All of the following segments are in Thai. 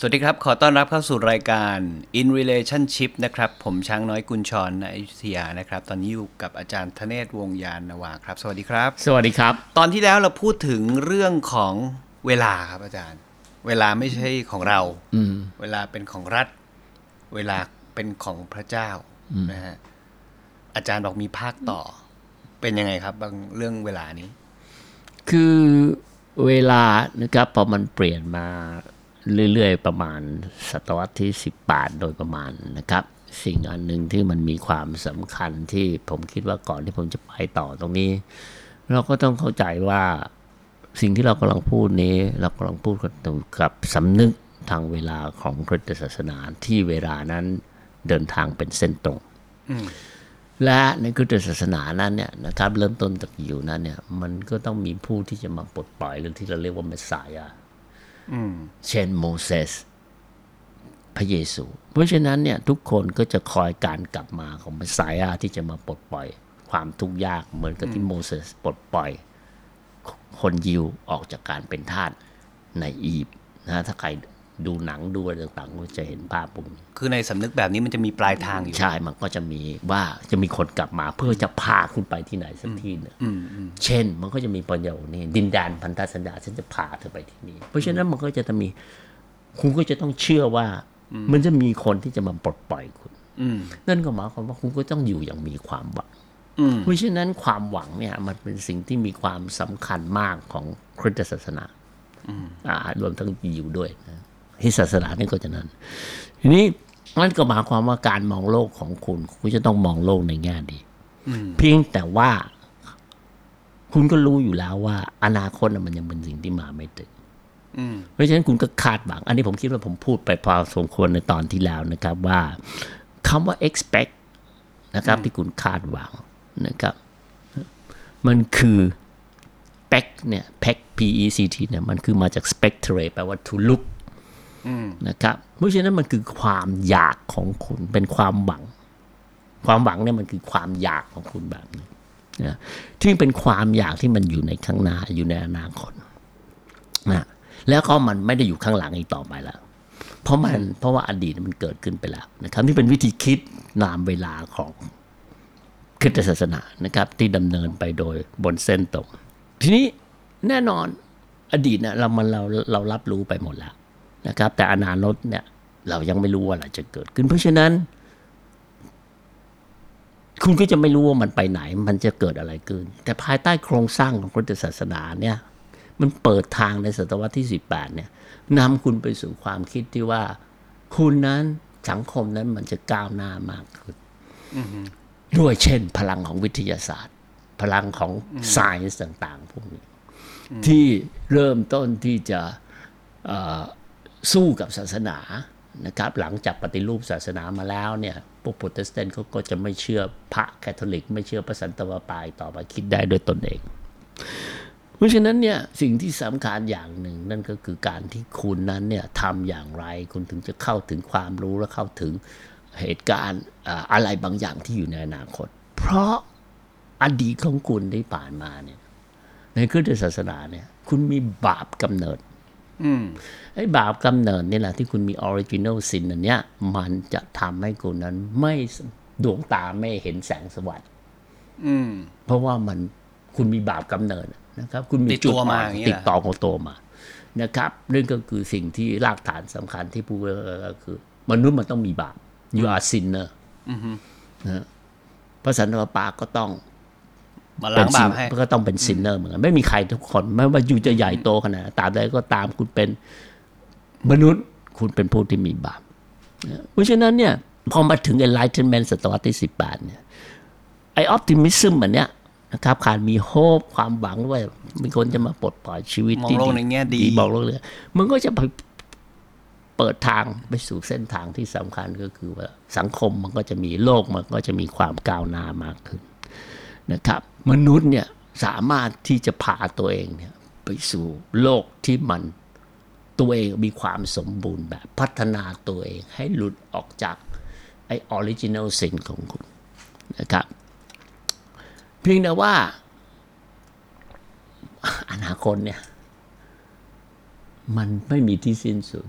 สวัสดีครับ ขอต้อนรับเข้าสู่รายการ In Relationship นะครับ ผมช้างน้อยกุญชรณอยุธยานะครับ ตอนนี้อยู่กับอาจารย์ธเนศวงศ์ยานนาวาครับ สวัสดีครับ สวัสดีครับ ตอนที่แล้วเราพูดถึงเรื่องของเวลาครับอาจารย์ เวลาไม่ใช่ของเรา อืมเวลาเป็นของรัฐ เวลาเป็นของพระเจ้านะฮะ อาจารย์บอกมีภาคต่อ เป็นยังไงครับบางเรื่องเวลานี้ คือเวลานะครับพอมันเปลี่ยนมา เรื่อยๆ ประมาณศตวรรษที่ 18 โดยประมาณนะครับ สิ่งอันหนึ่งที่มันมีความสำคัญที่ผมคิดว่าก่อนที่ผมจะไปต่อตรงนี้ เราก็ต้องเข้าใจว่าสิ่งที่เรากำลังพูดนี้ เรากำลังพูดกับสำนึกทางเวลาของคริสตศาสนาที่เวลานั้นเดินทางเป็นเส้นตรงและในคริสตศาสนานั้นเนี่ยนะครับ เริ่มต้นจากอยู่นั้นเนี่ย มันก็ต้องมีผู้ที่จะมาปลดปล่อยหรือที่เราเรียกว่าเมสสายา เช่นโมเสสพระเยซู เพราะฉะนั้นเนี่ยทุกคนก็จะคอยการกลับมาของเมสสายาที่จะมาปลดปล่อยความทุกข์ยากเหมือนกับที่โมเสสปลดปล่อย คนยิวออกจากการเป็นทาสในอียิปต์นะถ้าใคร ดูหนังดูอะไรต่างๆก็จะเห็นภาพพวกนี้คือในสำนึกแบบนี้มันจะมีปลายทางอยู่ใช่มันก็จะมีว่าจะมีคนกลับมาเพื่อจะพาคุณไปที่ไหนสักที่หนึ่งเช่นมันก็จะมีประโยคนี้ดินแดนพันธสัญญาฉันจะพาเธอไปที่นี่เพราะฉะนั้นมันก็จะต้องมี คุณก็จะต้องเชื่อว่า มันจะมีคนที่จะมาปลดปล่อยคุณอืมนั่นก็หมายความว่าคุณก็ต้องอยู่อย่างมีความหวังอืมเพราะฉะนั้นความหวังเนี่ย มันเป็นสิ่งที่มีความสำคัญมากของคริสตศาสนาอ่ารวมทั้งยิวด้วยนะ ที่ศาสนานี่ก็จะนั้น ทีนี้นั่นก็หมายความว่าการมองโลกของคุณ คุณจะต้องมองโลกในแง่ดีเพียงแต่ว่า คุณก็รู้อยู่แล้วว่า อนาคตน่ะมันยังเป็นสิ่งที่มาไม่ถึงอืมเพราะฉะนั้นคุณก็คาดหวัง อันนี้ผมคิดว่าผมพูดไปพอสมควรในตอนที่แล้วนะครับ ว่าคำว่า expect นะครับ ที่คุณคาดหวังนะครับ มันคือ spec เนี่ย pec p e c t เนี่ย มันคือมาจาก spectrate แปลว่า to look นะครับเพราะฉะนั้นมันคือความอยากของคุณเป็นความหวัง ความหวังเนี่ยมันคือความอยากของคุณแบบนี้นะที่เป็นความอยากที่มันอยู่ในข้างหน้าอยู่ในอนาคตนะแล้วก็มันไม่ได้อยู่ข้างหลังอีกต่อไปแล้ว เพราะมันเพราะว่าอดีตมันเกิดขึ้นไปแล้วนะครับนี่เป็นวิธีคิดนามเวลาของคริสตศาสนานะครับ ที่ดำเนินไปโดยบนเส้นตรง ทีนี้แน่นอนอดีตนี่ยเรามันเราเรารับรู้ไปหมดแล้ว นะครับ แต่อนาคตเนี่ยเรายังไม่รู้ว่าอะไรจะเกิดขึ้น เพราะฉะนั้น คุณก็จะไม่รู้ว่ามันไปไหน มันจะเกิดอะไรขึ้น แต่ภายใต้โครงสร้างของพุทธศาสนาเนี่ยมันเปิดทางในศตวรรษที่ 18 เนี่ยนำคุณไปสู่ความคิดที่ว่า คุณนั้นสังคมนั้นมันจะก้าวหน้ามากขึ้นด้วยเช่น พลังของวิทยาศาสตร์ พลังของ science ต่าง ๆ พวกนี้ ที่เริ่มต้นที่จะเอ่อ สู้กับศาสนานะครับหลังจากปฏิรูปศาสนามาแล้วเนี่ยพวกโปรเตสแตนต์เขาก็จะไม่เชื่อพระแคทอลิก ไม่เชื่อพระสันตะวาปายต่อไปคิดได้ด้วยตนเอง เพราะฉะนั้นเนี่ยสิ่งที่สำคัญอย่างหนึ่ง นั่นก็คือการที่คุณนั้นเนี่ยทำอย่างไรคุณถึงจะเข้าถึงความรู้และเข้าถึงเหตุการณ์อะไรบางอย่างที่อยู่ในอนาคต เพราะอดีตของคุณที่ผ่านมาเนี่ยในคริสตศาสนาเนี่ยคุณมีบาปกำเนิด ไอ้บาปกำเนิดนี่แหละที่คุณมีออริจิน l ลซินอันเนี้ย มันจะทำให้คุณนั้นไม่ดวงตาไม่เห็นแสงสว่างอืมเพราะว่ามันคุณมีบาปกำเนิดนะครับ คุณมีติดจุดตัวมาอ่อนอย่างนี้ติดเหรอต่อของตัวมานะครับนั่นก็คือสิ่งที่รากฐานสำคัญที่พูดก็คือ มนุษย์มันต้องมีบาป you are sinner นะฮะพระสันตะปาก็ต้อง มาล้างบาปให้ก็ต้องเป็นซินเนอร์เหมือนกันไม่มีใครทุกคนไม่ว่าอยู่จะใหญ่โตขนาดไหนตามใดก็ตามคุณเป็นมนุษย์คุณเป็นผู้ที่มีบาปนะเพราะฉะนั้นเนี่ยพอมาถึง enlightenment ศตวรรษที่สิบแปดเนี่ยไอ้ optimism อันเนี้ยนะครับการมีโฮปความหวังว่ามีคนจะมาปลดปล่อยชีวิตมองที่โลกในแง่ดีมองโลกเลยมันก็จะไปเปิดทางไปสู่เส้นทางที่สำคัญก็คือว่าสังคมมันก็จะมีโลกมันก็จะมีความก้าวหน้ามากขึ้นนะครับ มนุษย์เนี่ยสามารถที่จะพาตัวเองเนี่ยไปสู่โลกที่มันตัวเองมีความสมบูรณ์แบบพัฒนาตัวเองให้หลุดออกจากไอ้ original sin ของคุณนะครับเพียงแต่ว่า อนาคตเนี่ย มันไม่มีที่สิ้นสุด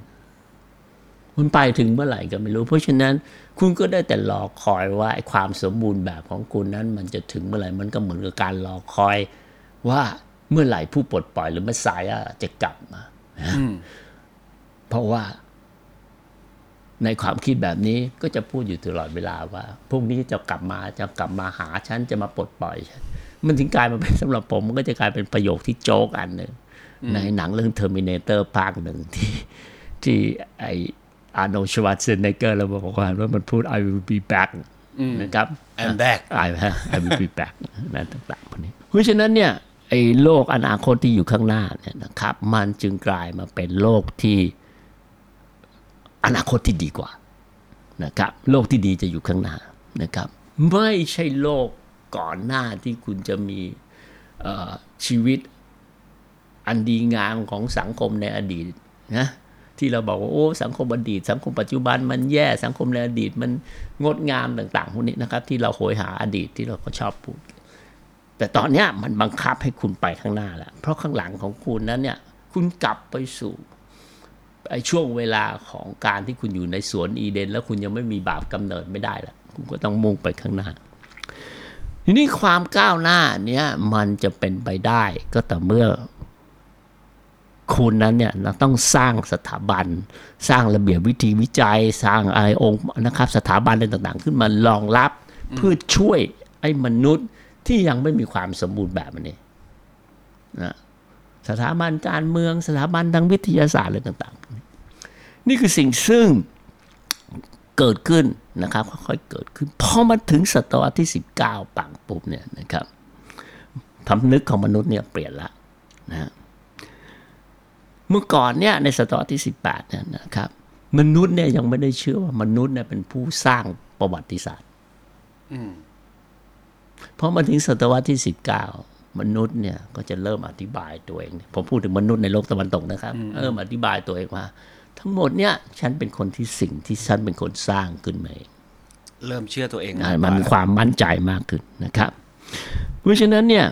มันไปถึงเมื่อไหร่ก็ไม่รู้ เพราะฉะนั้น คุณก็ได้แต่รอคอยว่าไอ้ความสมบูรณ์แบบของคุณนั้น มันจะถึงเมื่อไหร่มันก็เหมือนกับการรอคอยว่าเมื่อไหร่ผู้ปลดปล่อยหรือมาสายจะกลับมาเพราะว่า ในความคิดแบบนี้ก็จะพูดอยู่ตลอดเวลาว่าพรุ่งนี้จะกลับมาจะกลับมาหาฉันจะมาปลดปล่อยฉันมันถึงกลายมาเป็นสำหรับผม มันก็จะกลายเป็นประโยคที่โจ๊กอันหนึ่งในหนังเรื่อง Terminator ภาคหนึ่งที่ที่ไอ อาร์โนชวัตเซนเนเกอร์เราบอกว่าว่ามันพูด I will be back นะครับ I'm back I I will be back นั่นต่างๆพวกนี้เพราะฉะนั้นเนี่ยไอ้โลกอนาคตที่อยู่ข้างหน้าเนี่ยนะครับ มันจึงกลายมาเป็นโลกที่อนาคตที่ดีกว่านะครับ โลกที่ดีจะอยู่ข้างหน้านะครับ ไม่ใช่โลกก่อนหน้าที่คุณจะมีเอ่อชีวิตอันดีงามของสังคมในอดีตนะ ที่เราบอกว่าโอ้สังคมอดีต สังคมปัจจุบันมันแย่สังคมในอดีตมันงดงามต่างๆพวกนี้นะครับ ที่เราโหยหาอดีตที่เราก็ชอบพูด แต่ตอนนี้มันบังคับให้คุณไปข้างหน้าแล้วเพราะข้างหลังของคุณนั้นเนี่ยคุณกลับไปสู่ไอ้ช่วงเวลาของการที่คุณอยู่ในสวนอีเดน แล้วคุณยังไม่มีบาปกำเนิดไม่ได้ละคุณก็ต้องมุ่งไปข้างหน้า ทีนี้ความก้าวหน้าเนี้ยมันจะเป็นไปได้ก็แต่เมื่อ คุณนั้นเนี่ยต้องสร้างสถาบัน สร้างระเบียบวิธีวิจัย สร้างอะไรองค์นะครับสถาบันอะไรต่างๆ ขึ้นมารองรับเพื่อช่วยไอ้มนุษย์ที่ยังไม่มีความสมบูรณ์แบบนี่นะสถาบันการเมืองสถาบันทางวิทยาศาสตร์อะไรต่างๆ นี่คือสิ่งซึ่งเกิดขึ้นนะครับค่อยๆเกิดขึ้นพอมาถึงศตวรรษที่ 19ปังปุ๊บเนี่ยนะครับพำนึกของมนุษย์เนี่ยเปลี่ยนละนะ เมื่อก่อนเนี่ยในศตวรรษที่ 18เนี่ยนะครับ มนุษย์เนี่ยยังไม่ได้เชื่อว่ามนุษย์เนี่ยเป็นผู้สร้างประวัติศาสตร์เพราะมาถึงศตวรรษที่ 19 มนุษย์เนี่ยก็จะเริ่มอธิบายตัวเองผมพูดถึงมนุษย์ในโลกตะวันตกนะครับเริ่มอธิบายตัวเองว่า ทั้งหมดเนี่ย ฉันเป็นคนที่สิ่งที่ฉันเป็นคนสร้างขึ้นมาเองเริ่มเชื่อตัวเองอ่ามันมีความมั่นใจมากขึ้นนะครับ เพราะฉะนั้นเนี่ย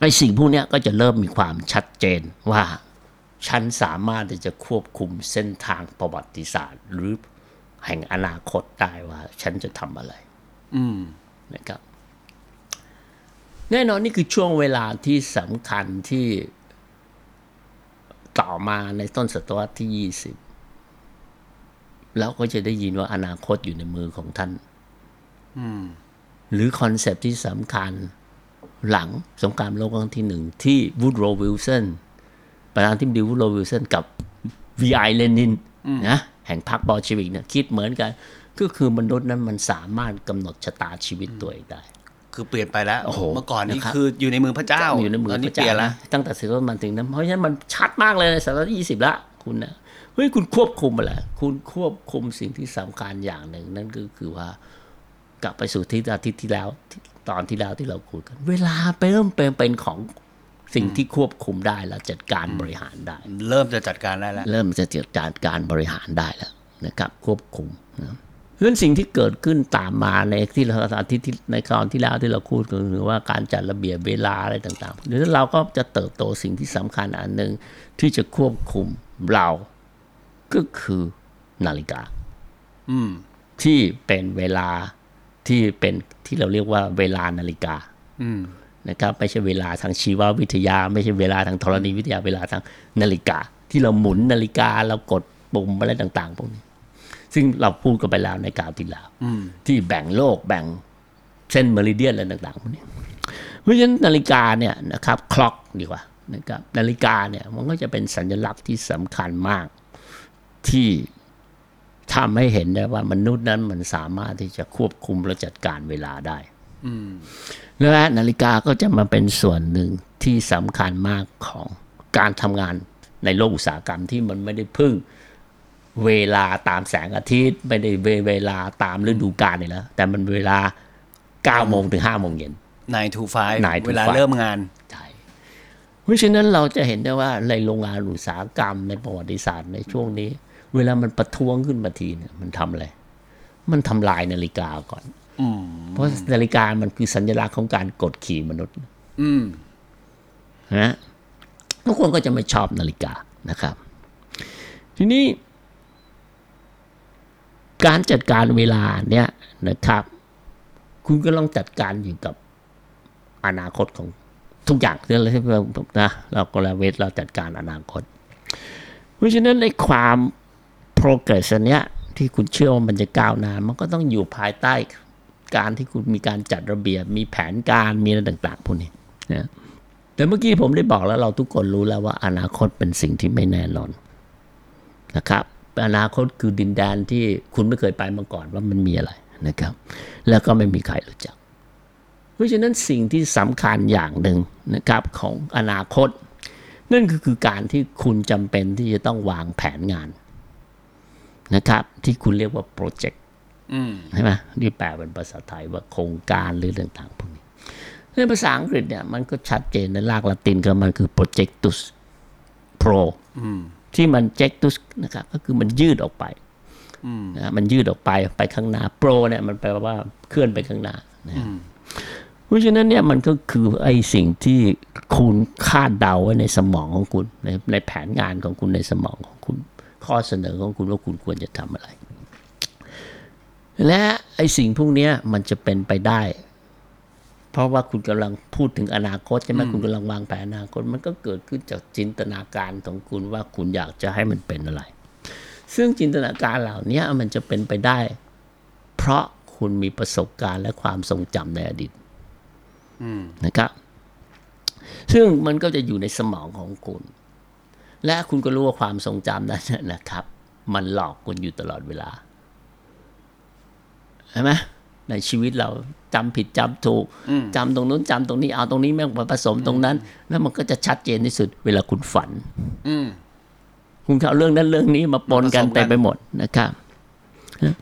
ไอ้สิ่งพวกเนี้ยก็จะเริ่มมีความชัดเจนว่า ฉันสามารถที่จะควบคุมเส้นทางประวัติศาสตร์ หรือแห่งอนาคตได้ว่า ฉันจะทำอะไร อืมนะครับ แน่นอนนี่คือช่วงเวลาที่สำคัญที่ต่อมาในต้นศตวรรษที่ยี่สิบแล้วก็จะได้ยินว่าอนาคตอยู่ในมือของท่านหรือคอนเซปต์ที่สำคัญหลังสงครามโลกครั้งที่หนึ่งที่วูดโรวิลสัน ประธานาธิบดีวูดโรวิลสันกับวีไอเลนินนะแห่งพรรคบอลชีวิกเนี่ยคิดเหมือนกัน ก็คือมนุษย์นั้นมันสามารถกำหนดชะตาชีวิตตัวเองได้ คือเปลี่ยนไปแล้วโอ้โหเมื่อก่อนนี่นะครับคืออยู่ในมือพระเจ้าอยู่ในมือตอนพนี้ระเปลี่ยเจ้านแล้วนะตั้งแต่ศตวรรษมันถึงนั้นเพราะฉะนั้นมันชัดมากเลยในศตวรรษที่ยี่สิบละคุณนะเฮ้ยคุณควบคุมอะไรคุณควบคุมสิ่งที่สำคัญอย่างหนึ่ง นั่นก็คือว่ากลับไปสู่ที่อาทิตย์ที่แล้วที่ตอนที่แล้วที่เราคุยกัน เวลาไปเริ่มเป็นเป็นของ สิ่งที่ควบคุมได้แล้วจัดการบริหารได้ เริ่มจะจัดการได้แล้ว เริ่มจะจัดการการบริหารได้แล้วนะครับ ควบคุมนะเพราะฉะนั้นสิ่งที่เกิดขึ้นตามมาในที่เราอาทิตย์ที่ในคราวที่แล้วที่เราพูดกันคือว่าการจัดระเบียบเวลาอะไรต่างๆหรือเราก็จะเติบโตสิ่งที่สำคัญอันหนึ่งที่จะควบคุมเราก็คือนาฬิกา อืม ที่เป็นเวลาที่เป็นที่เราเรียกว่าเวลานาฬิกา อืม นะครับไม่ใช่เวลาทางชีววิทยา ไม่ใช่เวลาทางธรณีวิทยาเวลาทางนาฬิกา ที่เราหมุนนาฬิกาเรากดปุ่มอะไรต่างๆพวกนี้ ซึ่งเราพูดกันไปแล้วในกล่าวที่แล้วที่แบ่งโลกแบ่งเส้นเมริเดียนอะไรต่างๆพวกนี้เพราะฉะนั้นนาฬิกาเนี่ยนะครับคล็อกดีกว่านะครับนาฬิกาเนี่ยมันก็จะเป็นสัญลักษณ์ที่สำคัญมากที่ทำให้เห็นได้ว่ามนุษย์นั้นมันสามารถที่จะควบคุมและจัดการเวลาได้ และนาฬิกาก็จะมาเป็นส่วนหนึ่งที่สำคัญมากของการทำงานในโลกอุตสาหกรรมที่มันไม่ได้พึ่งเวลาตามแสงอาทิตย์ ไม่ได้เวลาตามฤดูกาลนี่แล้ว แต่มันเวลา9โมงถึง5โมงเย็น9 to 5 9 to เวลา5เริ่มงานใช่เพราะราะฉะนั้นเราจะเห็นได้ว่าในโรงงานอุตสาหกรรมในประวัติศาสตร์ในช่วงนี้ เวลามันประท้วงขึ้นมาทีเนี่ยมันทำอะไร มันทำลายนาฬิกาก่อนอืม เพราะนาฬิกามันคือสัญลักษณ์ของการกดขี่มนุษย์อืมนะทุกคนก็จะไม่ชอบนาฬิกานะครับ ทีนี้ การจัดการเวลาเนี่ยนะครับ คุณก็ต้องจัดการอยู่กับอนาคตของทุกอย่างที่เราที่เรานะเราก็ละเวทเราจัดการอนาคต เพราะฉะนั้นในความ progress เนี้ยที่คุณเชื่อว่ามันจะก้าวหน้ามันก็ต้องอยู่ภายใต้ การที่คุณมีการจัดระเบียบ มีแผนการมีอะไรต่าง ๆพวกนี้นะแต่เมื่อกี้ผมได้บอกแล้วเราทุกคนรู้แล้วว่าอนาคตเป็นสิ่งที่ไม่แน่นอนนะครับอนาคตคือดินแดนที่คุณไม่เคยไปมาก่อนว่ามันมีอะไรนะครับ แล้วก็ไม่มีใครรู้จัก เพราะฉะนั้นสิ่งที่สำคัญอย่างหนึ่งนะครับของอนาคต นั่นก็คือการที่คุณจำเป็นที่จะต้องวางแผนงานนะครับที่คุณเรียกว่าโปรเจกต์ ใช่ไหมนี่แปลเป็นภาษาไทยว่าโครงการหรือต่างๆพวกนี้ในภาษาอังกฤษเนี่ยมันก็ชัดเจนในรากละตินก็มันคือ projectus pro ที่มัน jectus นะครับก็คือมันยืดออกไปนะมันยืดออกไปไปข้างหน้า pro เนี่ยมันแปลว่าเคลื่อนไปข้างหน้านะเพราะฉะนั้นเนี่ยมันก็คือไอ้สิ่งที่คุณคาดเดาไว้ในสมองของคุณในในแผนงานของคุณในสมองของคุณ ข้อเสนอของคุณว่าคุณควรจะทำอะไร และไอ้สิ่งพวกเนี้ยมันจะเป็นไปได้ เพราะว่าคุณกำลังพูดถึงอนาคตใช่ไหมคุณกำลังวางแผนอนาคตมันก็เกิดขึ้นจากจินตนาการของคุณว่าคุณอยากจะให้มันเป็นอะไร ซึ่งจินตนาการเหล่านี้มันจะเป็นไปได้ เพราะคุณมีประสบการณ์และความทรงจำในอดีตนะครับ ซึ่งมันก็จะอยู่ในสมองของคุณ และคุณก็รู้ว่าความทรงจำนั้นนะครับ มันหลอกคุณอยู่ตลอดเวลา ใช่ไหมในชีวิตเราจำผิดจำถูกจำตรงนู้นจำตรงนี้เอาตรงนี้แม่งมาผสมตรงนั้น แล้วมันก็จะชัดเจนที่สุด เวลาคุณฝัน อืมคุณเอาเรื่องนั้นเรื่องนี้มาปนกันมาผสมกันเต็มไปหมดนะครับนะ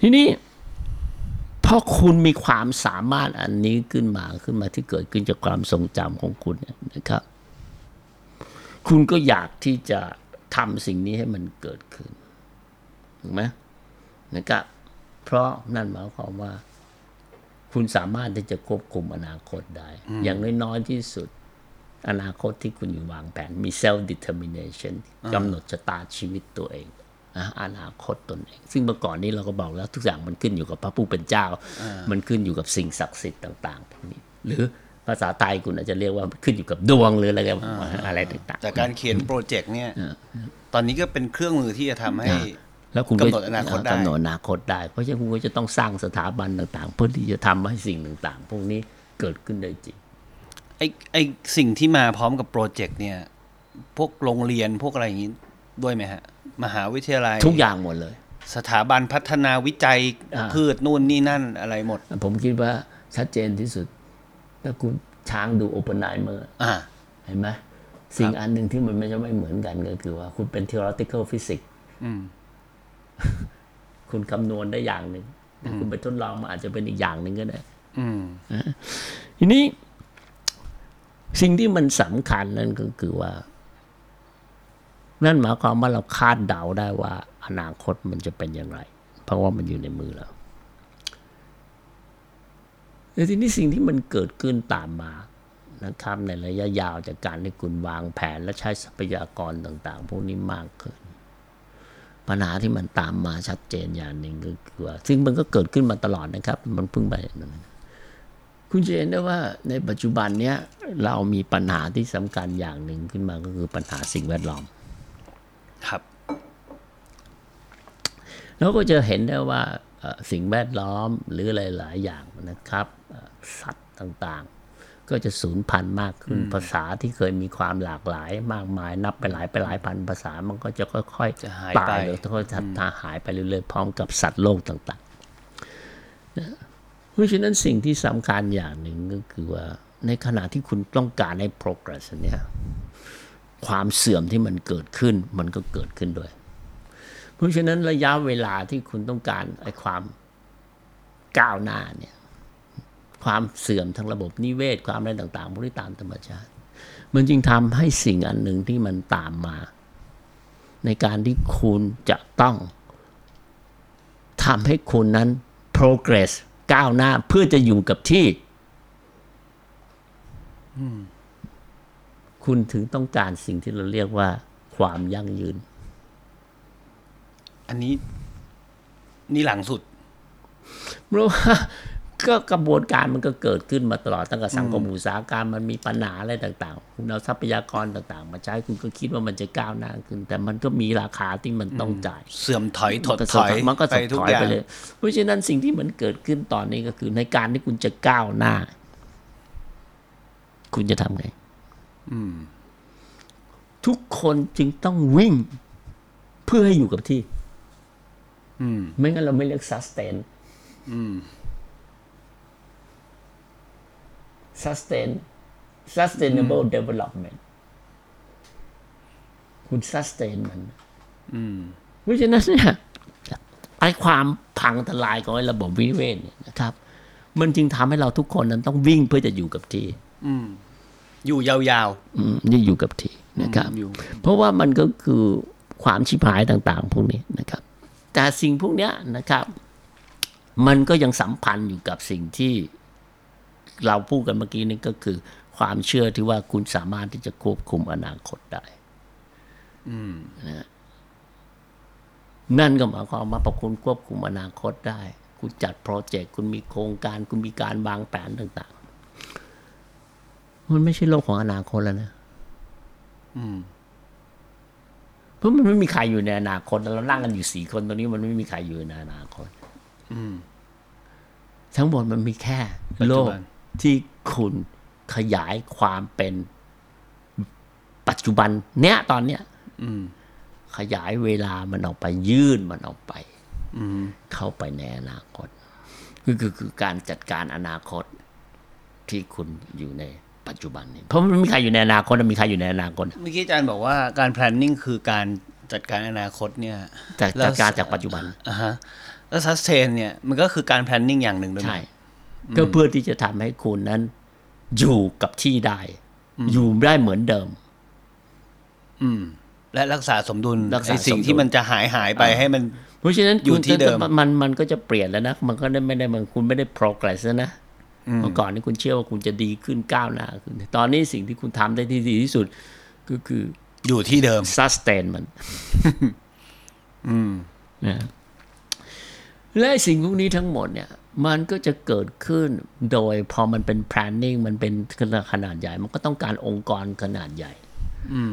ทีนี้พอคุณมีความสามารถอันนี้ขึ้นมาขึ้นมาที่เกิดขึ้นจากความทรงจำของคุณเนี่ยนะครับ คุณก็อยากที่จะทำสิ่งนี้ให้มันเกิดขึ้นถูกไหมนะครับ เพราะนั่นหมายความว่า คุณสามารถที่จะควบคุมอนาคตได้ อย่างน้อยๆที่สุด อนาคตที่คุณอยู่วางแผน มี self determination กำหนดชะตาชีวิตตัวเองนะอนาคตตนเอง ซึ่งเมื่อก่อนนี้เราก็บอกแล้วทุกอย่างมันขึ้นอยู่กับพระผู้เป็นเจ้า มันขึ้นอยู่กับสิ่งศักดิ์สิทธิ์ต่างๆพวกนี้ หรือภาษาไทยคุณอาจจะเรียกว่าขึ้นอยู่กับดวงหรืออะไรกันอะไรต่างๆแต่การเขียนโปรเจกต์เนี่ย ตอนนี้ก็เป็นเครื่องมือที่จะทำให้ แล้วคุณกำหนดอนาคตได้กำหนดอนาคตได้ เพราะฉะนั้นคุณก็จะต้องสร้างสถาบันต่างๆ เพื่อที่จะทำให้สิ่งต่างๆ พวกนี้เกิดขึ้นได้จริงไอ้ไอ้สิ่งที่มาพร้อมกับ project เนี่ย พวกโรงเรียนพวกอะไรอย่างนี้ด้วยไหมฮะ มหาวิทยาลัยทุกอย่างหมดเลย สถาบันพัฒนาวิจัยอ่าพืชนู่นนี่นั่นอะไรหมด ผมคิดว่าชัดเจนที่สุดถ้าคุณช้างดูออปเพนไฮเมอร์อ่าเห็นไหมสิ่งอันหนึ่งที่มันไม่ใช่ไม่เหมือนกันก็คือว่าคุณเป็น theoretical physics คุณคำนวณได้อย่างหนึ่งแต่คุณไปทดลองมันอาจจะเป็นอีกอย่างหนึ่งก็ได้อืมทีนี้ สิ่งที่มันสำคัญนั่นก็คือว่า นั่นหมายความว่าเราคาดเดาได้ว่า อนาคตมันจะเป็นอย่างไร เพราะว่ามันอยู่ในมือเราแต่ทีนี้สิ่งที่มันเกิดขึ้นตามมานะครับ ในระยะยาวจากการที่คุณวางแผนและใช้ทรัพยากรต่าง ๆ พวกนี้มากขึ้น ปัญหาที่มันตามมาชัดเจนอย่างหนึ่งก็คือว่าซึ่งมันก็เกิดขึ้นมาตลอดนะครับ มันเพิ่งไปคุณจะเห็นได้ว่าในปัจจุบันเนี้ยเรามีปัญหาที่สำคัญอย่างหนึ่งขึ้นมาก็คือปัญหาสิ่งแวดล้อม ครับเราก็จะเห็นได้ว่าเอ่อสิ่งแวดล้อมหรือหลาย ๆ อย่างนะครับเอ่อสัตว์ต่างๆ ก็จะสูญพันธุ์มากขึ้นภาษาที่เคยมีความหลากหลายมากมาย นับไปหลายไปหลายพันภาษามันก็จะค่อยจะหายๆตาไปยหรือค่อยๆหายไปเรื่อยๆพร้อมกับสัตว์โลกต่างๆนะเพราะฉะนั้นสิ่งที่สำคัญอย่างหนึ่งก็คือว่าในขณะที่คุณต้องการให้ progress เนี่ยความเสื่อมที่มันเกิดขึ้นมันก็เกิดขึ้นด้วย เพราะฉะนั้นระยะเวลาที่คุณต้องการไอ้ความก้าวหน้าเนี่ย ความเสื่อมทางระบบนิเวศ ความอะไรต่างๆพวกนี้ตามธรรมชาติ มันจึงทำให้สิ่งอันหนึ่งที่มันตามมา ในการที่คุณจะต้องทำให้คุณนั้น progress ก้าวหน้าเพื่อจะอยู่กับที่คุณถึงต้องการสิ่งที่เราเรียกว่า ความยั่งยืน อันนี้ นี่หลังสุดเพราะว่า ก็กระบวนการมันก็เกิดขึ้นมาตลอดตั้งแต่สังคมอุตสาหกรรมมันมีปัญหาอะไรต่าง ๆ คุณเอาทรัพยากรต่าง ๆ มาใช้คุณก็คิดว่ามันจะก้าวหน้าขึ้น แต่มันก็มีราคาที่มันต้องจ่าย เสื่อมถอยถดมันก็ถอยมันก็ถไปดทุถกอยอย่างไปเลย เพราะฉะนั้นสิ่งที่มันเกิดขึ้นตอนนี้ก็คือในการที่คุณจะก้าวหน้า คุณจะทำไงทุกคนจึงต้องวิ่ง เพื่อให้อยู่กับที่ไม่งั้นเราไม่เรียก sustain sustain sustainable development คุณ sustain มันเพราะฉะนั้นเนี่ยไอ้ความพังทลายของไอ้ระบบวิเวศเนี่ยนะครับ มันจึงทำให้เราทุกคนนั้นต้องวิ่งเพื่อจะอยู่กับที่อยู่ยาวอืมนี่อยู่กับที่ๆนะครับอยู่เพราะว่ามันก็คือความชิบหายต่าง ๆ พวกนี้นะครับ แต่สิ่งพวกเนี้ยนะครับ มันก็ยังสัมพันธ์อยู่กับสิ่งที่ เราพูดกันเมื่อกี้นี่ก็คือ ความเชื่อที่ว่าคุณสามารถที่จะควบคุมอนาคตได้นะนั่นก็หมายความว่าพอคุณควบคุมอนาคตได้ คุณจัดโปรเจกต์คุณมีโครงการ คุณมีการวางแผนต่าง ๆ มันไม่ใช่โลกของอนาคตแล้วนะเพราะมันไม่มีใครอยู่ในอนาคตเรานั่งกันอยู่สี่คนตรงนี้มันไม่มีใครอยู่ในอนาคตทั้งหมดมันมีแค่ปัจโลจุกบัน ที่คุณขยายความเป็นปัจจุบันเนี้ยตอนเนี้ยขยายเวลามันออกไปยื่นมันออกไปเข้าไปในอนาคตคือคือคือการจัดการอนาคตที่คุณอยู่ในปัจจุบันนี้เพราะมันไม่มีใครอยู่ในอนาคตมันมีใครอยู่ในอนาคตเมื่อกี้อาจารย์บอกว่าการ planning คือการจัดการอนาคตเนี่ยแต่แล้วจัดการจากปัจจุบันอ่าฮะแล้ว sustain เนี่ยมันก็คือการ planning อย่างหนึ่งด้วยไหมใช่ ก็เพื่อที่จะทำให้คุณนั้น อยู่กับที่ได้ อยู่ได้เหมือนเดิมและรักษาสมดุลรักษาไอ้สิ่งสมดุลที่มันจะหายหายไปให้มัน เพราะฉะนั้นอยู่คุณที่เดิมจะมันมันก็จะเปลี่ยนแล้วนะ มันก็ได้ไม่ได้มันคุณไม่ได้ progress แล้วนะเมื่อก่อนนี่คุณเชื่อว่าคุณจะดีขึ้นก้าวหน้าขึ้นตอนนี้สิ่งที่คุณทำได้ที่ดีที่สุด ก็คืออยู่ที่เดิม sustain มันนะและไอ้สิ่งพวกนี้ทั้งหมดเนี่ย มันก็จะเกิดขึ้นโดยพอมันเป็น planning มันเป็นขนาดใหญ่ มันก็ต้องการองค์กรขนาดใหญ่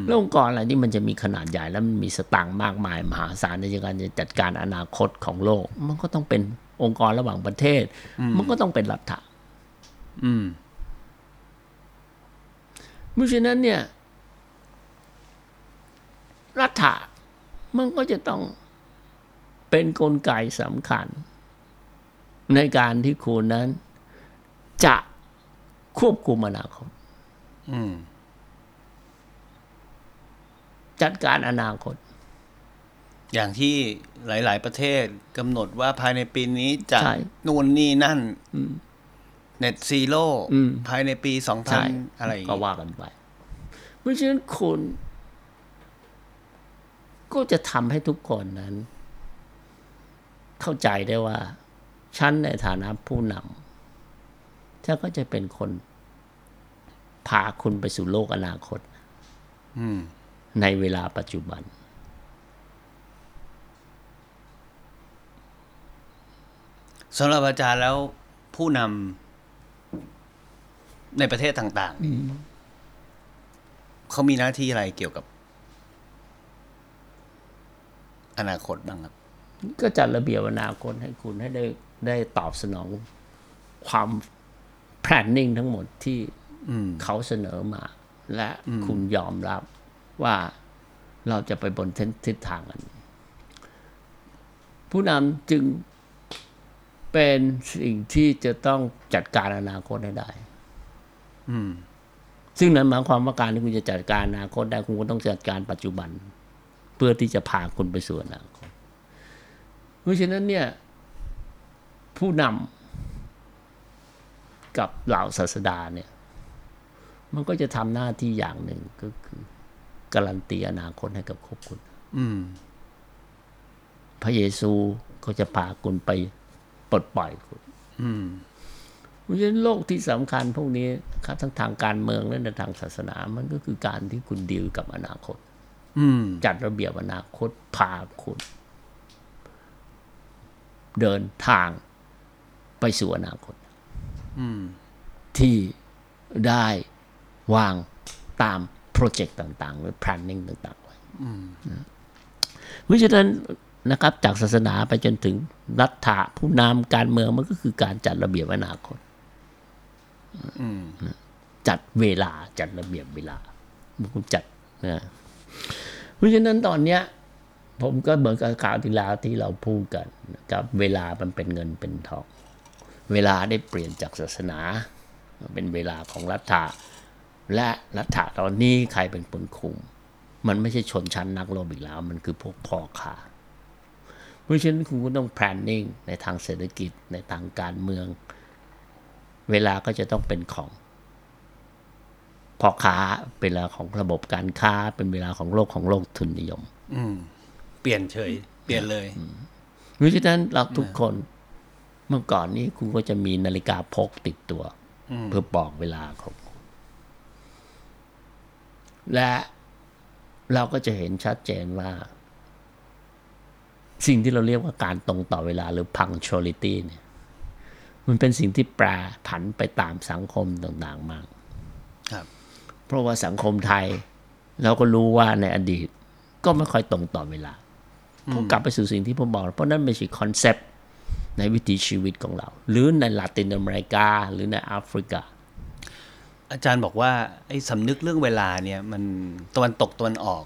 แล้วองค์กรอะไรที่มันจะมีขนาดใหญ่แล้วมันมีสตางค์มากมาย มหาศาลในการจะจัดการอนาคตของโลก มันก็ต้องเป็นองค์กรระหว่างประเทศ มันก็ต้องเป็นรัฐะอืมเพราะฉะนั้นเนี่ย รัฐะมันก็จะต้องเป็นนกลไกสำคัญ ในการที่คุณนั้น จะควบคุมอนาคตอืมจัดการอนาคต อย่างที่หลาย ๆ ประเทศกำหนดว่าภายในปีนี้จะใช่นู่นนี่นั่นเน็ตซีโร่อืมภายในปีสองพัใช่นอะไรอย่างก็งี้ว่ากันไป เพราะฉะนั้นคุณก็จะทำให้ทุกคนนั้น เข้าใจได้ว่า ฉันในฐานะผู้นำฉันก็จะเป็นคนพาคุณไปสู่โลกอนาคตอืมในเวลาปัจจุบัน สำหรับอาจารย์แล้วผู้นำในประเทศต่างๆ เขามีหน้าที่อะไรเกี่ยวกับ อนาคตบ้างครับ ก็จัดระเบียบอนาคตให้คุณให้ได้ได้ตอบสนองความ planning ทั้งหมดที่เขาเสนอมา และคุณยอมรับว่าเราจะไปบนทิศทางกันผู้นำจึงเป็นสิ่งที่จะต้องจัดการอนาคตให้ได้ซึ่งนั้นหมายความว่าการที่คุณจะจัดการอนาคตได้คุณก็ต้องจัดการปัจจุบัน เพื่อที่จะพาคุณไปสู่อนาคตเพราะฉะนั้นเนี่ย ผู้นำกับเหล่าศาสดาเนี่ย มันก็จะทำหน้าที่อย่างหนึ่งก็คือการันตีอนาคตให้กับครอบคุณอืมพระเยซูก็จะพาคุณไปปลดปล่อยคุณอืมเพราะฉะนั้นโลกที่สำคัญพวกนี้ครับทั้งทางการเมืองและในทางศาสนา มันก็คือการที่คุณดีลกับอนาคตอืมจัดระเบียบอนาคตพาคุณ เดินทาง ไปสู่อนาคตอืมที่ได้วางตามโปรเจกต์ต่างๆ หรือ planning ต่างๆไว้นะเพราะฉะนั้นนะครับ จากศาสนาไปจนถึงรัฐะผู้นำการเมืองมันก็คือการจัดระเบียบอนาคตอืมจัดเวลาจัดระเบียบเวลามันคุณจัดนะเพราะฉะนั้นตอนเนี้ย ผมก็เหมือนกับข่าวที่แล้วที่เราพูดกันนะครับ เวลามันเป็นเงินเป็นทอง เวลาได้เปลี่ยนจากศาสนา เป็นเวลาของรัฐะและรัฐะตอนนี้ใครเป็นคนคุม มันไม่ใช่ชนชั้นนักรบอีกแล้ว มันคือพวกพ่อค้าเพราะฉะนั้นคุณก็ต้อง planning ในทางเศรษฐกิจในทางการเมือง เวลาก็จะต้องเป็นของพ่อค้าเป็นเวลาของระบบการค้าเป็นเวลาของโลกของโลกทุนนิยม อืมเปลี่ยนเฉย เปลี่ยนเลยเพราะฉะนั้นเราทุกคน เมื่อก่อนนี้คุณก็จะมีนาฬิกาพกติดตัว เพื่อบอกเวลาของคุณและเราก็จะเห็นชัดเจนว่า สิ่งที่เราเรียกว่าการตรงต่อเวลาหรือ punctuality เนี่ย มันเป็นสิ่งที่แปรผันไปตามสังคมต่างๆมากครับเพราะว่าสังคมไทย เราก็รู้ว่าในอดีต ก็ไม่ค่อยตรงต่อเวลาผมกลับไปสู่สิ่งที่ผมบอก เพราะนั่นไม่ใช่ concept ในวิถีชีวิตของเรา หรือในลาตินอเมริกา หรือในแอฟริกา อาจารย์บอกว่าไอ้สำนึกเรื่องเวลาเนี่ยมันตะวันตกตะวันออก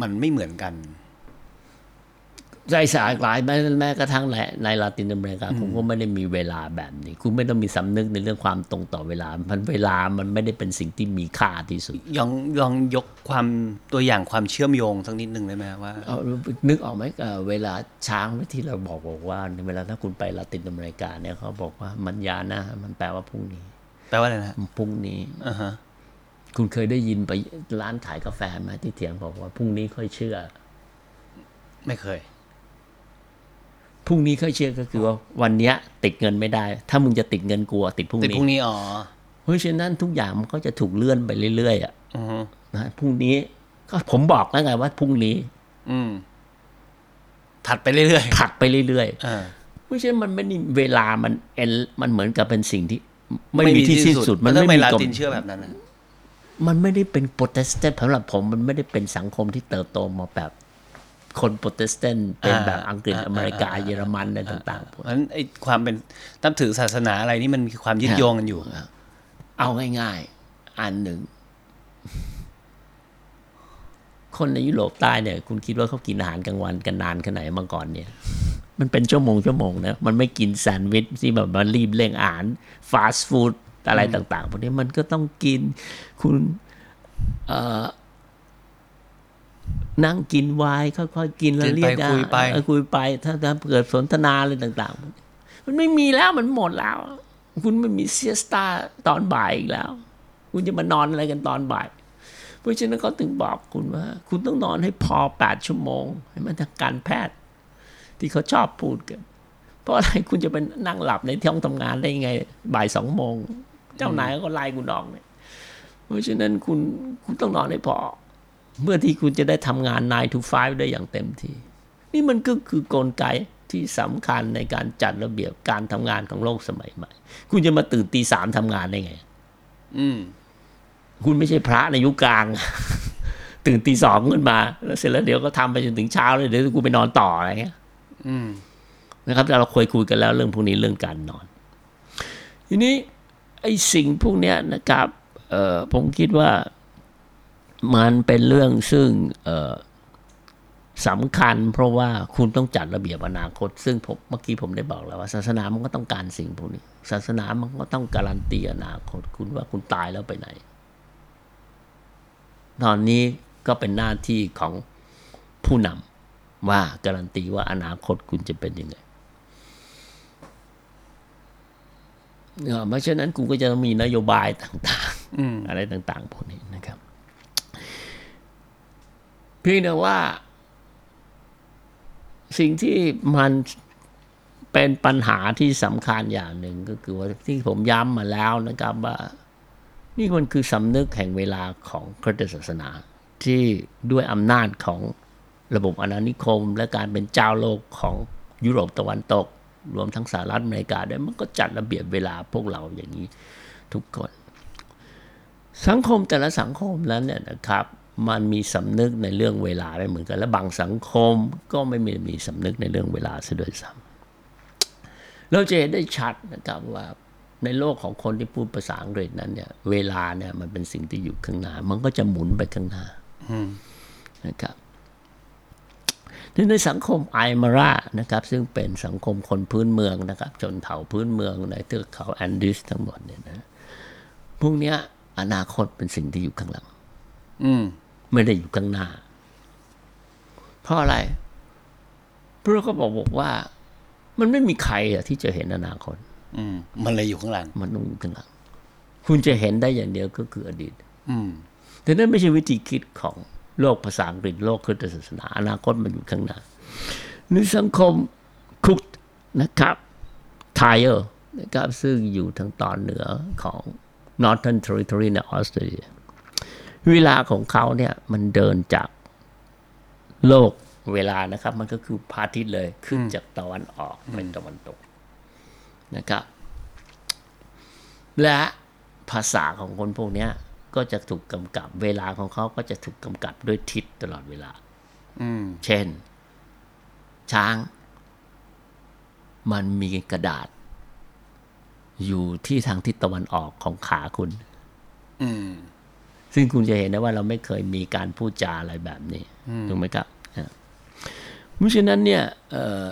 มันไม่เหมือนกัน ใจสายหลายแม้แม้กระทั่งในในลาตินอเมริกาผมก็ไม่ได้มีเวลาแบบนี้ คุณไม่ต้องมีสำนึกในเรื่องความตรงต่อเวลา มันเวลามันไม่ได้เป็นสิ่งที่มีค่าที่สุดยองยองยกความตัวอย่างความเชื่อมโยงสักนิดหนึ่งได้ไหมว่าเอานึกออกไหมเอ่อเวลาช้างที่เราบอกบอกว่าเวลาถ้าคุณไปลาตินอเมริกาเนี่ยเขาบอกว่ามันยานะมันแปลว่าพรุ่งนี้ แปลว่าอะไรนะพรุ่งนี้อ่าฮะคุณเคยได้ยินไปร้านขายกาแฟไหมที่เถียงบอกว่าพรุ่งนี้ค่อยเชื่อ ไม่เคย พรุ่งนี้ค่อยเชื่อก็คือว่าวันเนี้ย ติดเงินไม่ได้ ถ้ามึงจะติดเงินกลัว ติดพรุ่งติดนี้พรุ่งนี้อ๋อเพราะฉะนั้นทุกอย่างมันก็จะถูกเลื่อนไปเรื่อยๆอะอือฮึนะพรุ่งนี้ก็ผมบอกแล้วไงว่าพรุ่งนี้อืมถัดไปเรื่อยถัดไปเรื่อยๆ อ่าๆเพราะฉะนั้นมันไม่ได้เวลามันเอ็นมันเหมือนกับเป็นสิ่งที่ไม่มีที่สิ้นสุด มันไม่ไม่มีมีลากฎตินเชื่อแบบนั้นนะมันไม่ได้เป็นโปรเตสแตนต์สำหรับผมมันไม่ได้เป็นสังคมที่เติบโตมาแบบ คนโปรเตสแตนต์เป็นแบบอังกฤษอเมริกาเยอรมันอะไรต่างๆพวกเพราะฉะนั้นไอ้ความเป็นนับถือศาสนาอะไรนี่มันมีความยึดโยงกันอยู่ เอาง่ายๆ อันหนึ่ง คนในยุโรปใต้เนี่ย คุณคิดว่าเขากินอาหารกลางวันกันนานแค่ไหนมาก่อนเนี่ย มันเป็นชั่วโมงชั่วโมงนะมันไม่กินแซนด์วิชที่แบบมันรีบเร่งอาหารฟาสต์ฟู้ดอะไรต่างๆพวกนี้มันก็ต้องกินคุณเอ่อ นั่งกินไวน์ค่อยๆกินแล้วกินไปเรียกคุยไปเออคุยไป ถ้าถ้าเกิดสนทนาอะไรต่าง ๆ มันไม่มีแล้วมันหมดแล้ว คุณไม่มีเซียสตาตอนบ่ายอีกแล้ว คุณจะมานอนอะไรกันตอนบ่าย เพราะฉะนั้นเขาถึงบอกคุณว่า คุณต้องนอนให้พอแปดชั่วโมงให้มันทางการแพทย์ ที่เขาชอบพูดกันเพราะอะไรคุณจะเป็นนั่งหลับในที่ห้องทำงานได้ยังไง บ่ายสองโมง เจ้านายก็ไล่คุณออกเนี่ยเพราะฉะนั้นคุณคุณต้องนอนให้พอ เมื่อที่คุณจะได้ทำงาน 9 to 5 ได้อย่างเต็มที่ นี่มันก็คือกลไกที่สำคัญในการจัดระเบียบการทำงานของโลกสมัยใหม่ คุณจะมาตื่นตีสามทำงานได้ไง อืม คุณไม่ใช่พระในยุคกลาง ตื่นตีสองขึ้นมา แล้วเสร็จแล้วเดี๋ยวก็ทำไปจนถึงเช้าเลยเดี๋ยวกูไปนอนต่ออะไรเงี้ย อืม นะครับเราเคยคุยกันแล้วเรื่องพวกนี้เรื่องการนอน ทีนี้ไอ้สิ่งพวกเนี้ยนะครับ เอ่อผมคิดว่า มันเป็นเรื่องซึ่งเอ่อสำคัญเพราะว่าคุณต้องจัดระเบียบอนาคต ซึ่งผมเมื่อกี้ผมได้บอกแล้วว่า ศาสนามันก็ต้องการสิ่งพวกนี้ ศาสนามันก็ต้องการันตีอนาคต คุณว่าคุณตายแล้วไปไหน ตอนนี้ก็เป็นหน้าที่ของผู้นำว่าการันตีว่าอนาคตคุณจะเป็นยังไงเอ่อเพราะฉะนั้นคุณก็จะมีนโยบายต่างอะไรต่าง ๆ พวกนี้นะครับ เพียงแต่ว่า สิ่งที่มันเป็นปัญหาที่สำคัญอย่างหนึ่งก็คือว่าที่ผมย้ำมาแล้วนะครับว่า นี่มันคือสำนึกแห่งเวลาของคริสตศาสนา ที่ด้วยอำนาจของระบบอาณานิคม และการเป็นเจ้าโลกของยุโรปตะวันตก รวมทั้งสหรัฐอเมริกาด้วยมันก็จัดระเบียบเวลาพวกเราอย่างนี้ทุกคน สังคมแต่ละสังคมนั้นเนี่ยนะครับ มันมีสำนึกในเรื่องเวลาไม่เหมือนกัน และบางสังคมก็ไม่มีมีสำนึกในเรื่องเวลาซะด้วยซ้ำเราจะเห็นได้ชัดนะครับว่าในโลกของคนที่พูดภาษาอังกฤษนั้นเนี่ยเวลาเนี่ยมันเป็นสิ่งที่อยู่ข้างหน้า มันก็จะหมุนไปข้างหน้านะครับในสังคมไอมารานะครับ ซึ่งเป็นสังคมคนพื้นเมืองนะครับ ชนเผ่าพื้นเมืองในเทือกเขาแอนดิสทั้งหมดเนี่ยนะพวกนี้อนาคตเป็นสิ่งที่อยู่ข้างหลัง อืมไม่ได้อยู่ข้างหน้า เพราะอะไรเพราะเขาบอกบอกว่า มันไม่มีใครอะที่จะเห็นอนาคต อืม มันเลยอยู่ข้างหลัง มันต้องอยู่ข้างหลัง คุณจะเห็นได้อย่างเดียวก็คืออดีต อืมแต่นั่นไม่ใช่วิธีคิดของโลกภาษาอังกฤษโลกคริสตศาสนา อนาคตมันอยู่ข้างหน้าในสังคมคุกนะครับไทเออร์นะครับซึ่งอยู่ทางตอนเหนือของ Northern Territory ในออสเตรเลีย เวลาของเขาเนี่ยมันเดินจากโลกเวลานะครับ มันก็คือพระอาทิตย์เลยขึ้นจากตะวันออกเป็นตะวันตกนะครับ และภาษาของคนพวกเนี้ยก็จะถูกกำกับ เวลาของเขาก็จะถูกกำกับด้วยทิศตลอดเวลาอืมเช่น ช้าง มันมีกระดาษ อยู่ที่ทางทิศตะวันออกของขาคุณอืม ซึ่งคุณจะเห็นได้ว่าเราไม่เคยมีการพูดจาอะไรแบบนี้ถูกไหมครับอะเพราะฉะนั้นเนี่ยเอ่อ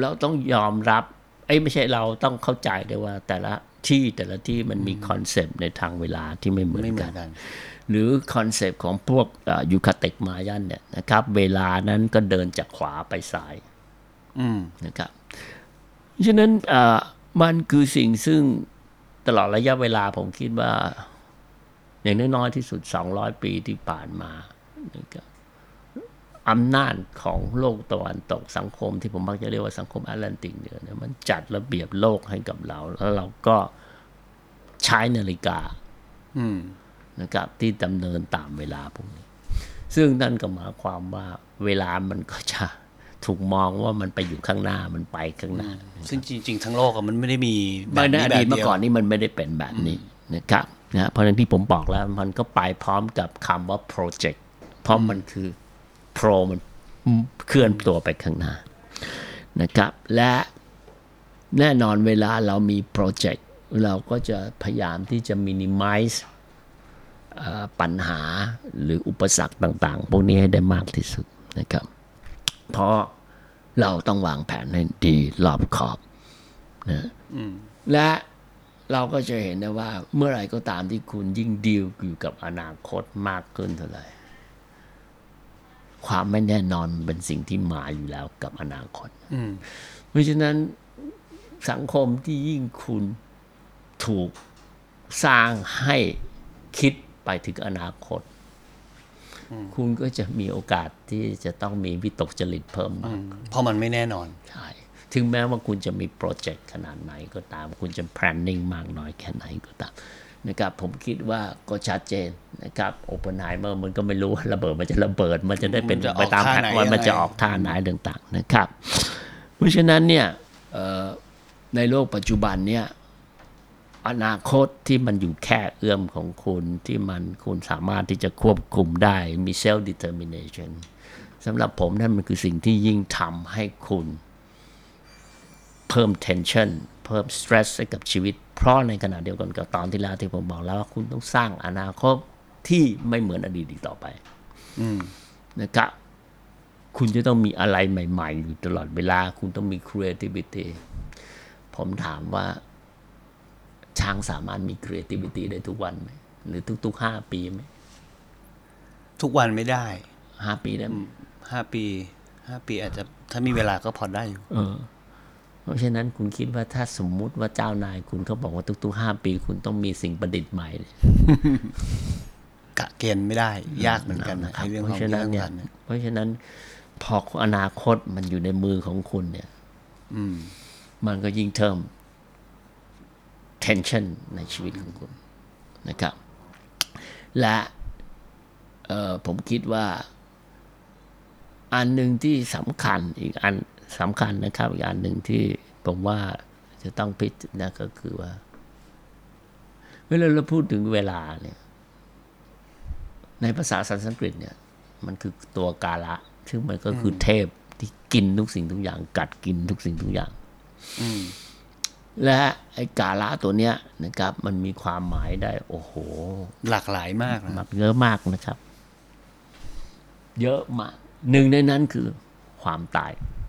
เราต้องยอมรับเอ้ยไม่ใช่เราต้องเข้าใจได้ว่าแต่ละที่แต่ละที่มันมี concept ในทางเวลาที่ไม่เหมือนไม่เหมืกัอนนกันหรือ concept ของพวกยูคาเทค Mayan เนี่ยนะครับ เวลานั้นก็เดินจากขวาไปซ้ายอืมนะครับฉะนั้นเอ่อมันคือสิ่งซึ่งตลอดระยะเวลาผมคิดว่า อย่างน้อยๆที่สุด 200 ปีที่ผ่านมานะครับอำนาจของโลกตะวันตกสังคมที่ผมมักจะเรียกว่าสังคมแอตแลนติกเนี่ยนะมันจัดระเบียบโลกให้กับเรา แล้วเราก็ใช้นาฬิกาอืมนะครับที่ดำเนินตามเวลาพวกนี้ ซึ่งนั่นก็หมายความว่าเวลามันก็จะถูกมองว่ามันไปอยู่ข้างหน้ามันไปข้างหน้า ซึ่งจริง ๆ ทั้งโลกอะมันไม่ได้มีแบไม่บในนี้อแบดีตบเมื่เดีอยวก่อนนี่มันไม่ได้เป็นแบบนี้นะครับ นะเพราะฉะนั้นที่ผมบอกแล้วมันก็ไปพร้อมกับคำว่า project เพราะมันคือ pro มันเคลื่อนตัวไปข้างหน้านะครับ และแน่นอนเวลาเรามีโปรเจกต์เราก็จะพยายามที่จะ minimize เอ่อปัญหาหรืออุปสรรคต่าง ๆ พวกนี้ให้ได้มากที่สุดนะครับ เพราะเราต้องวางแผนให้ดีรอบขอบนะและ เราก็จะเห็นได้ว่าเมื่อไหร่ก็ตามที่คุณยิ่งดีลอยู่กับอนาคตมากขึ้นเท่าไหร่ความไม่แน่นอนมันเป็นสิ่งที่มาอยู่แล้วกับอนาคตเพราะฉะนั้นสังคมที่ยิ่งคุณถูกสร้างให้คิดไปถึงอนาคต คุณก็จะมีโอกาสที่จะต้องมีวิตกจริตเพิ่มมาก เพราะมันไม่แน่นอน ใช่ ถึงแม้ว่าคุณจะมี project ขนาดไหนก็ตาม คุณจะ planning มากน้อยแค่ไหนก็ตามนะครับผมคิดว่าก็ชัดเจนนะครับออปเพนไฮเมอร์มันก็ไม่รู้ว่าระเบิดมันจะระเบิด มันจะได้เป็นมันจะออกไปตามท่าแบบไหนว่ามันจะยังไงออกท่าไหนต่างๆนะครับ เพราะฉะนั้นเนี่ยเอ่อในโลกปัจจุบันเนี่ยอนาคตที่มันอยู่แค่เอื้อมของคุณที่มันคุณสามารถที่จะควบคุมได้มี self determination สำหรับผมนั่นมันคือสิ่งที่ยิ่งทำให้คุณ เพิ่ม tension เพิ่ม stress ให้กับชีวิต เพราะในขณะเดียวกันกับตอนที่แล้วที่ผมบอกแล้วว่าคุณต้องสร้างอนาคตที่ไม่เหมือนอดีตอีกต่อไปนะครับคุณจะต้องมีอะไรใหม่ๆ อยู่ตลอดเวลา คุณต้องมี creativity ผมถามว่า ช้างสามารถมี creativity ได้ทุกวันไหมหรือทุกๆห้าปีไหมทุกวันไม่ได้ห้าปีได้ไหมห้าปีห้าปีอาจจะถ้ามีเวลาก็พอได้อยู่ เออเพราะฉะนั้นคุณคิดว่าถ้าสมมุติว่าเจ้านายคุณเขาบอกว่าทุกๆห้าปีคุณต้องมีสิ่งประดิษฐ์ใหม่เนี่ยกะเกณฑ์ไม่ได้ ยากเหมือนกันนะครับไอ้เรื่องเพของราะฉะนั้นเรื่องเนี่ยกันเนี่ยเพราะฉะนั้นพออนาคตมันอยู่ในมือของคุณเนี่ย อืม มันก็ยิ่งเพิ่ม tension ในชีวิตของคุณนะครับ และเอ่อผมคิดว่า อันหนึ่งที่สำคัญอีกอัน สำคัญนะครับอีกอันหนึ่งที่ผมว่าจะต้องพิจารณาก็คือว่า เวลาเราพูดถึงเวลาเนี่ย ในภาษาสันสกฤตเนี่ย มันคือตัวกาละ ซึ่งมันก็คือเทพที่กินทุกสิ่งทุกอย่าง กัดกินทุกสิ่งทุกอย่างและไอ้กาละตัวเนี้ยนะครับ มันมีความหมายได้ โอ้โห หลากหลายมากนะแบบเยอะมากนะครับ เยอะมากหนึ่งในนั้นคือความตายอืม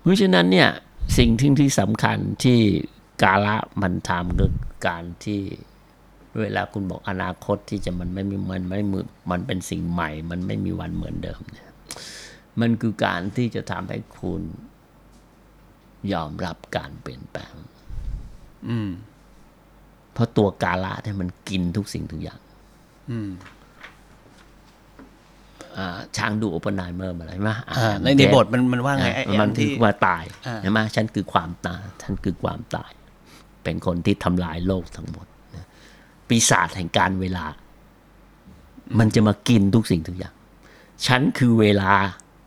เพราะฉะนั้นเนี่ย สิ่งที่ที่สำคัญที่กาละมันทำคือการที่เวลาคุณบอกอนาคตที่จะมันไม่มีมันไม่มือมันเป็นสิ่งใหม่ มันไม่มีวันเหมือนเดิมเนี่ยมันคือการที่จะทำให้คุณยอมรับการเปลี่ยนแปลง อืม เพราะตัวกาละเนี่ยมันกินทุกสิ่งทุกอย่าง อืมอ่า ช้างดูโอเปนไนเมอร์มาอะไรไหมอ่าในในบทมันมันว่าไงไอ้ไอ้มัอันนคืที่อว่าตายอ่าใช่ไหมฉันคือความตายฉันคือความตาย เป็นคนที่ทำลายโลกทั้งหมดนะปีศาจแห่งการเวลา มันจะมากินทุกสิ่งทุกอย่าง ฉันคือเวลา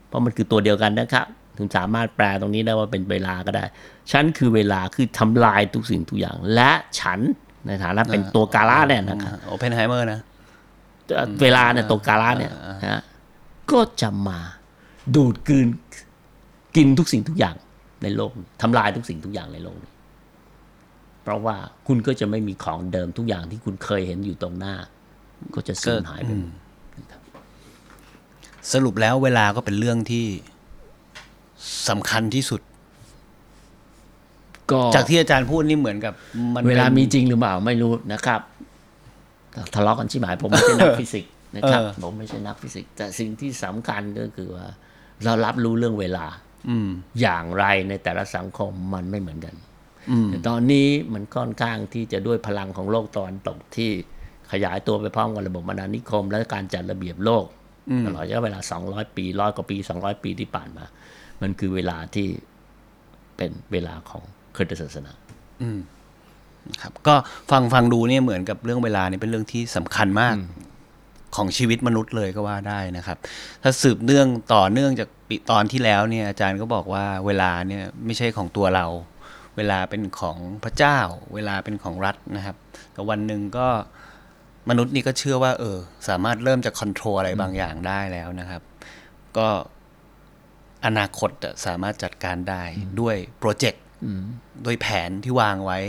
เพราะมันคือตัวเดียวกันนะครับคุณสามารถแปลตรงนี้ได้ว่าเป็นเวลาก็ได้ ฉันคือเวลาคือทำลายทุกสิ่งทุกอย่าง และฉันในฐานะเป็นตัวกาละเนี่ยนะครับโออปเพนไฮเมอร์นะเวลาเนี่ยตัวกาละเนี่ยนะ ก็จะมาดูดกลืนกินทุกสิ่งทุกอย่างในโลกนี้ทำลายทุกสิ่งทุกอย่างในโลกนี้เพราะว่าคุณก็จะไม่มีของเดิมทุกอย่างที่คุณเคยเห็นอยู่ตรงหน้า ก็จะสูญหายไปหมดสรุปแล้วเวลาก็เป็นเรื่องที่สำคัญที่สุด ก็จากที่อาจารย์พูดนี่เหมือนกับ มันเวลาป็นมีจริงหรือเปล่าไม่รู้นะครับทะเลาะกันใช่ไหมผมไม่ใช่นักฟิสิกส์ นะครับเออผมไม่ใช่นักฟิสิกส์แต่สิ่งที่สำคัญก็คือว่า เรารับรู้เรื่องเวลาอืมอย่างไรในแต่ละสังคมมันไม่เหมือนกันอืมแต่ตอนนี้มันค่อนข้างที่จะด้วยพลังของโลกตะวันตกที่ขยายตัวไปพร้อมกับระบบอาณานิคม และการจัดระเบียบโลกตลอดระยะเวลา 200 ปีร้อยกว่าปี 200 ปีที่ผ่านมา มันคือเวลาที่เป็นเวลาของคริสตศาสนาครับก็ฟังฟังดูเนี่ยเหมือนกับเรื่องเวลาเนี่ยเป็นเรื่องที่สำคัญมาก ของชีวิตมนุษย์เลยก็ว่าได้นะครับ ถ้าสืบเนื่องต่อเนื่องจากปีตอนที่แล้วเนี่ยอาจารย์ก็บอกว่าเวลาเนี่ยไม่ใช่ของตัวเรา เวลาเป็นของพระเจ้า เวลาเป็นของรัฐนะครับ แต่วันหนึ่งก็มนุษย์นี่ก็เชื่อว่า เออ สามารถเริ่มจะคอนโทรลอะไรบางอย่างได้แล้วนะครับ ก็อนาคตอะสามารถจัดการได้ด้วยโปรเจกต์ด้วยแผนที่วางไว้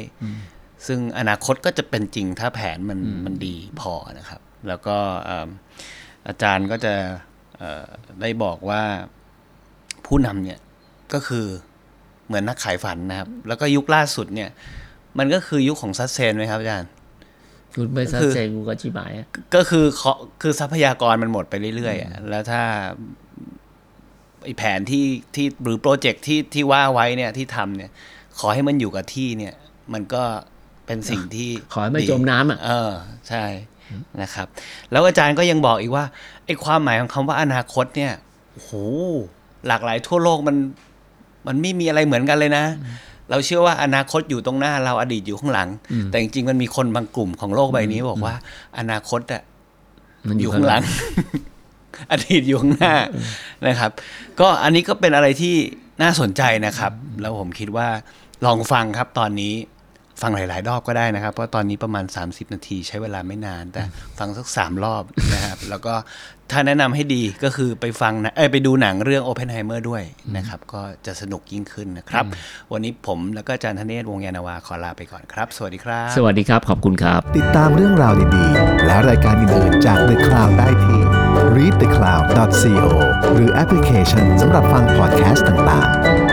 ซึ่งอนาคตก็จะเป็นจริงถ้าแผนมันมันดีพอนะครับ แล้วก็เอิ่มอาจารย์ก็จะเอ่อได้บอกว่าผู้นำเนี่ยก็คือเหมือนนักขายฝันนะครับ แล้วก็ยุคล่าสุดเนี่ย มันก็คือยุคของซัสเซนไหมครับอาจารย์คุณไม่ซัดคือเซงกูก็ชิบหายอะก็คือเคาะคือทรัพยากรมันหมดไปเรื่อยๆอะแล้วถ้าไอแผนที่ที่หรือโปรเจกต์ที่ที่ว่าไว้เนี่ยที่ทำเนี่ย ขอให้มันอยู่กับที่เนี่ย มันก็เป็นสิ่งที่ขอให้ไม่ดีจมน้ำอะเออ ใช่ นะครับ แล้วอาจารย์ก็ยังบอกอีกว่าไอ้ความหมายของคำว่าอนาคตเนี่ยโอ้โหหลากหลายทั่วโลกมันมันไม่มีอะไรเหมือนกันเลยนะ เราเชื่อว่าอนาคตอยู่ตรงหน้าเราอดีตอยู่ข้างหลัง แต่จริงๆมันมีคนบางกลุ่มของโลกใบนี้บอกว่า อนาคตอะมันออยู่ยู่ข้างหลัง อดีตอยู่ข้างหน้านะครับ ก็อันนี้ก็เป็นอะไรที่น่าสนใจนะครับ แล้วผมคิดว่าลองฟังครับตอนนี้ ฟังหลาย ๆ รอบก็ได้นะครับ เพราะตอนนี้ประมาณ 30 นาทีใช้เวลาไม่นาน แต่ฟังสักสามรอบนะครับ แล้วก็ถ้าแนะนำให้ดีก็คือไปฟังนะเอ้ยไปดูหนังเรื่อง Oppenheimer ด้วยนะครับ ก็จะสนุกยิ่งขึ้นนะครับ วันนี้ผมแล้วก็อาจารย์ธเนศวงศ์ยานาวาขอลาไปก่อนครับ สวัสดีครับ สวัสดีครับ ขอบคุณครับ ติดตามเรื่องราวดี ๆ และรายการอื่น ๆ จาก The Cloud ได้ที่ readthecloud.co หรือแอปพลิเคชันสำหรับฟังพอดแคสต์ต่าง ๆ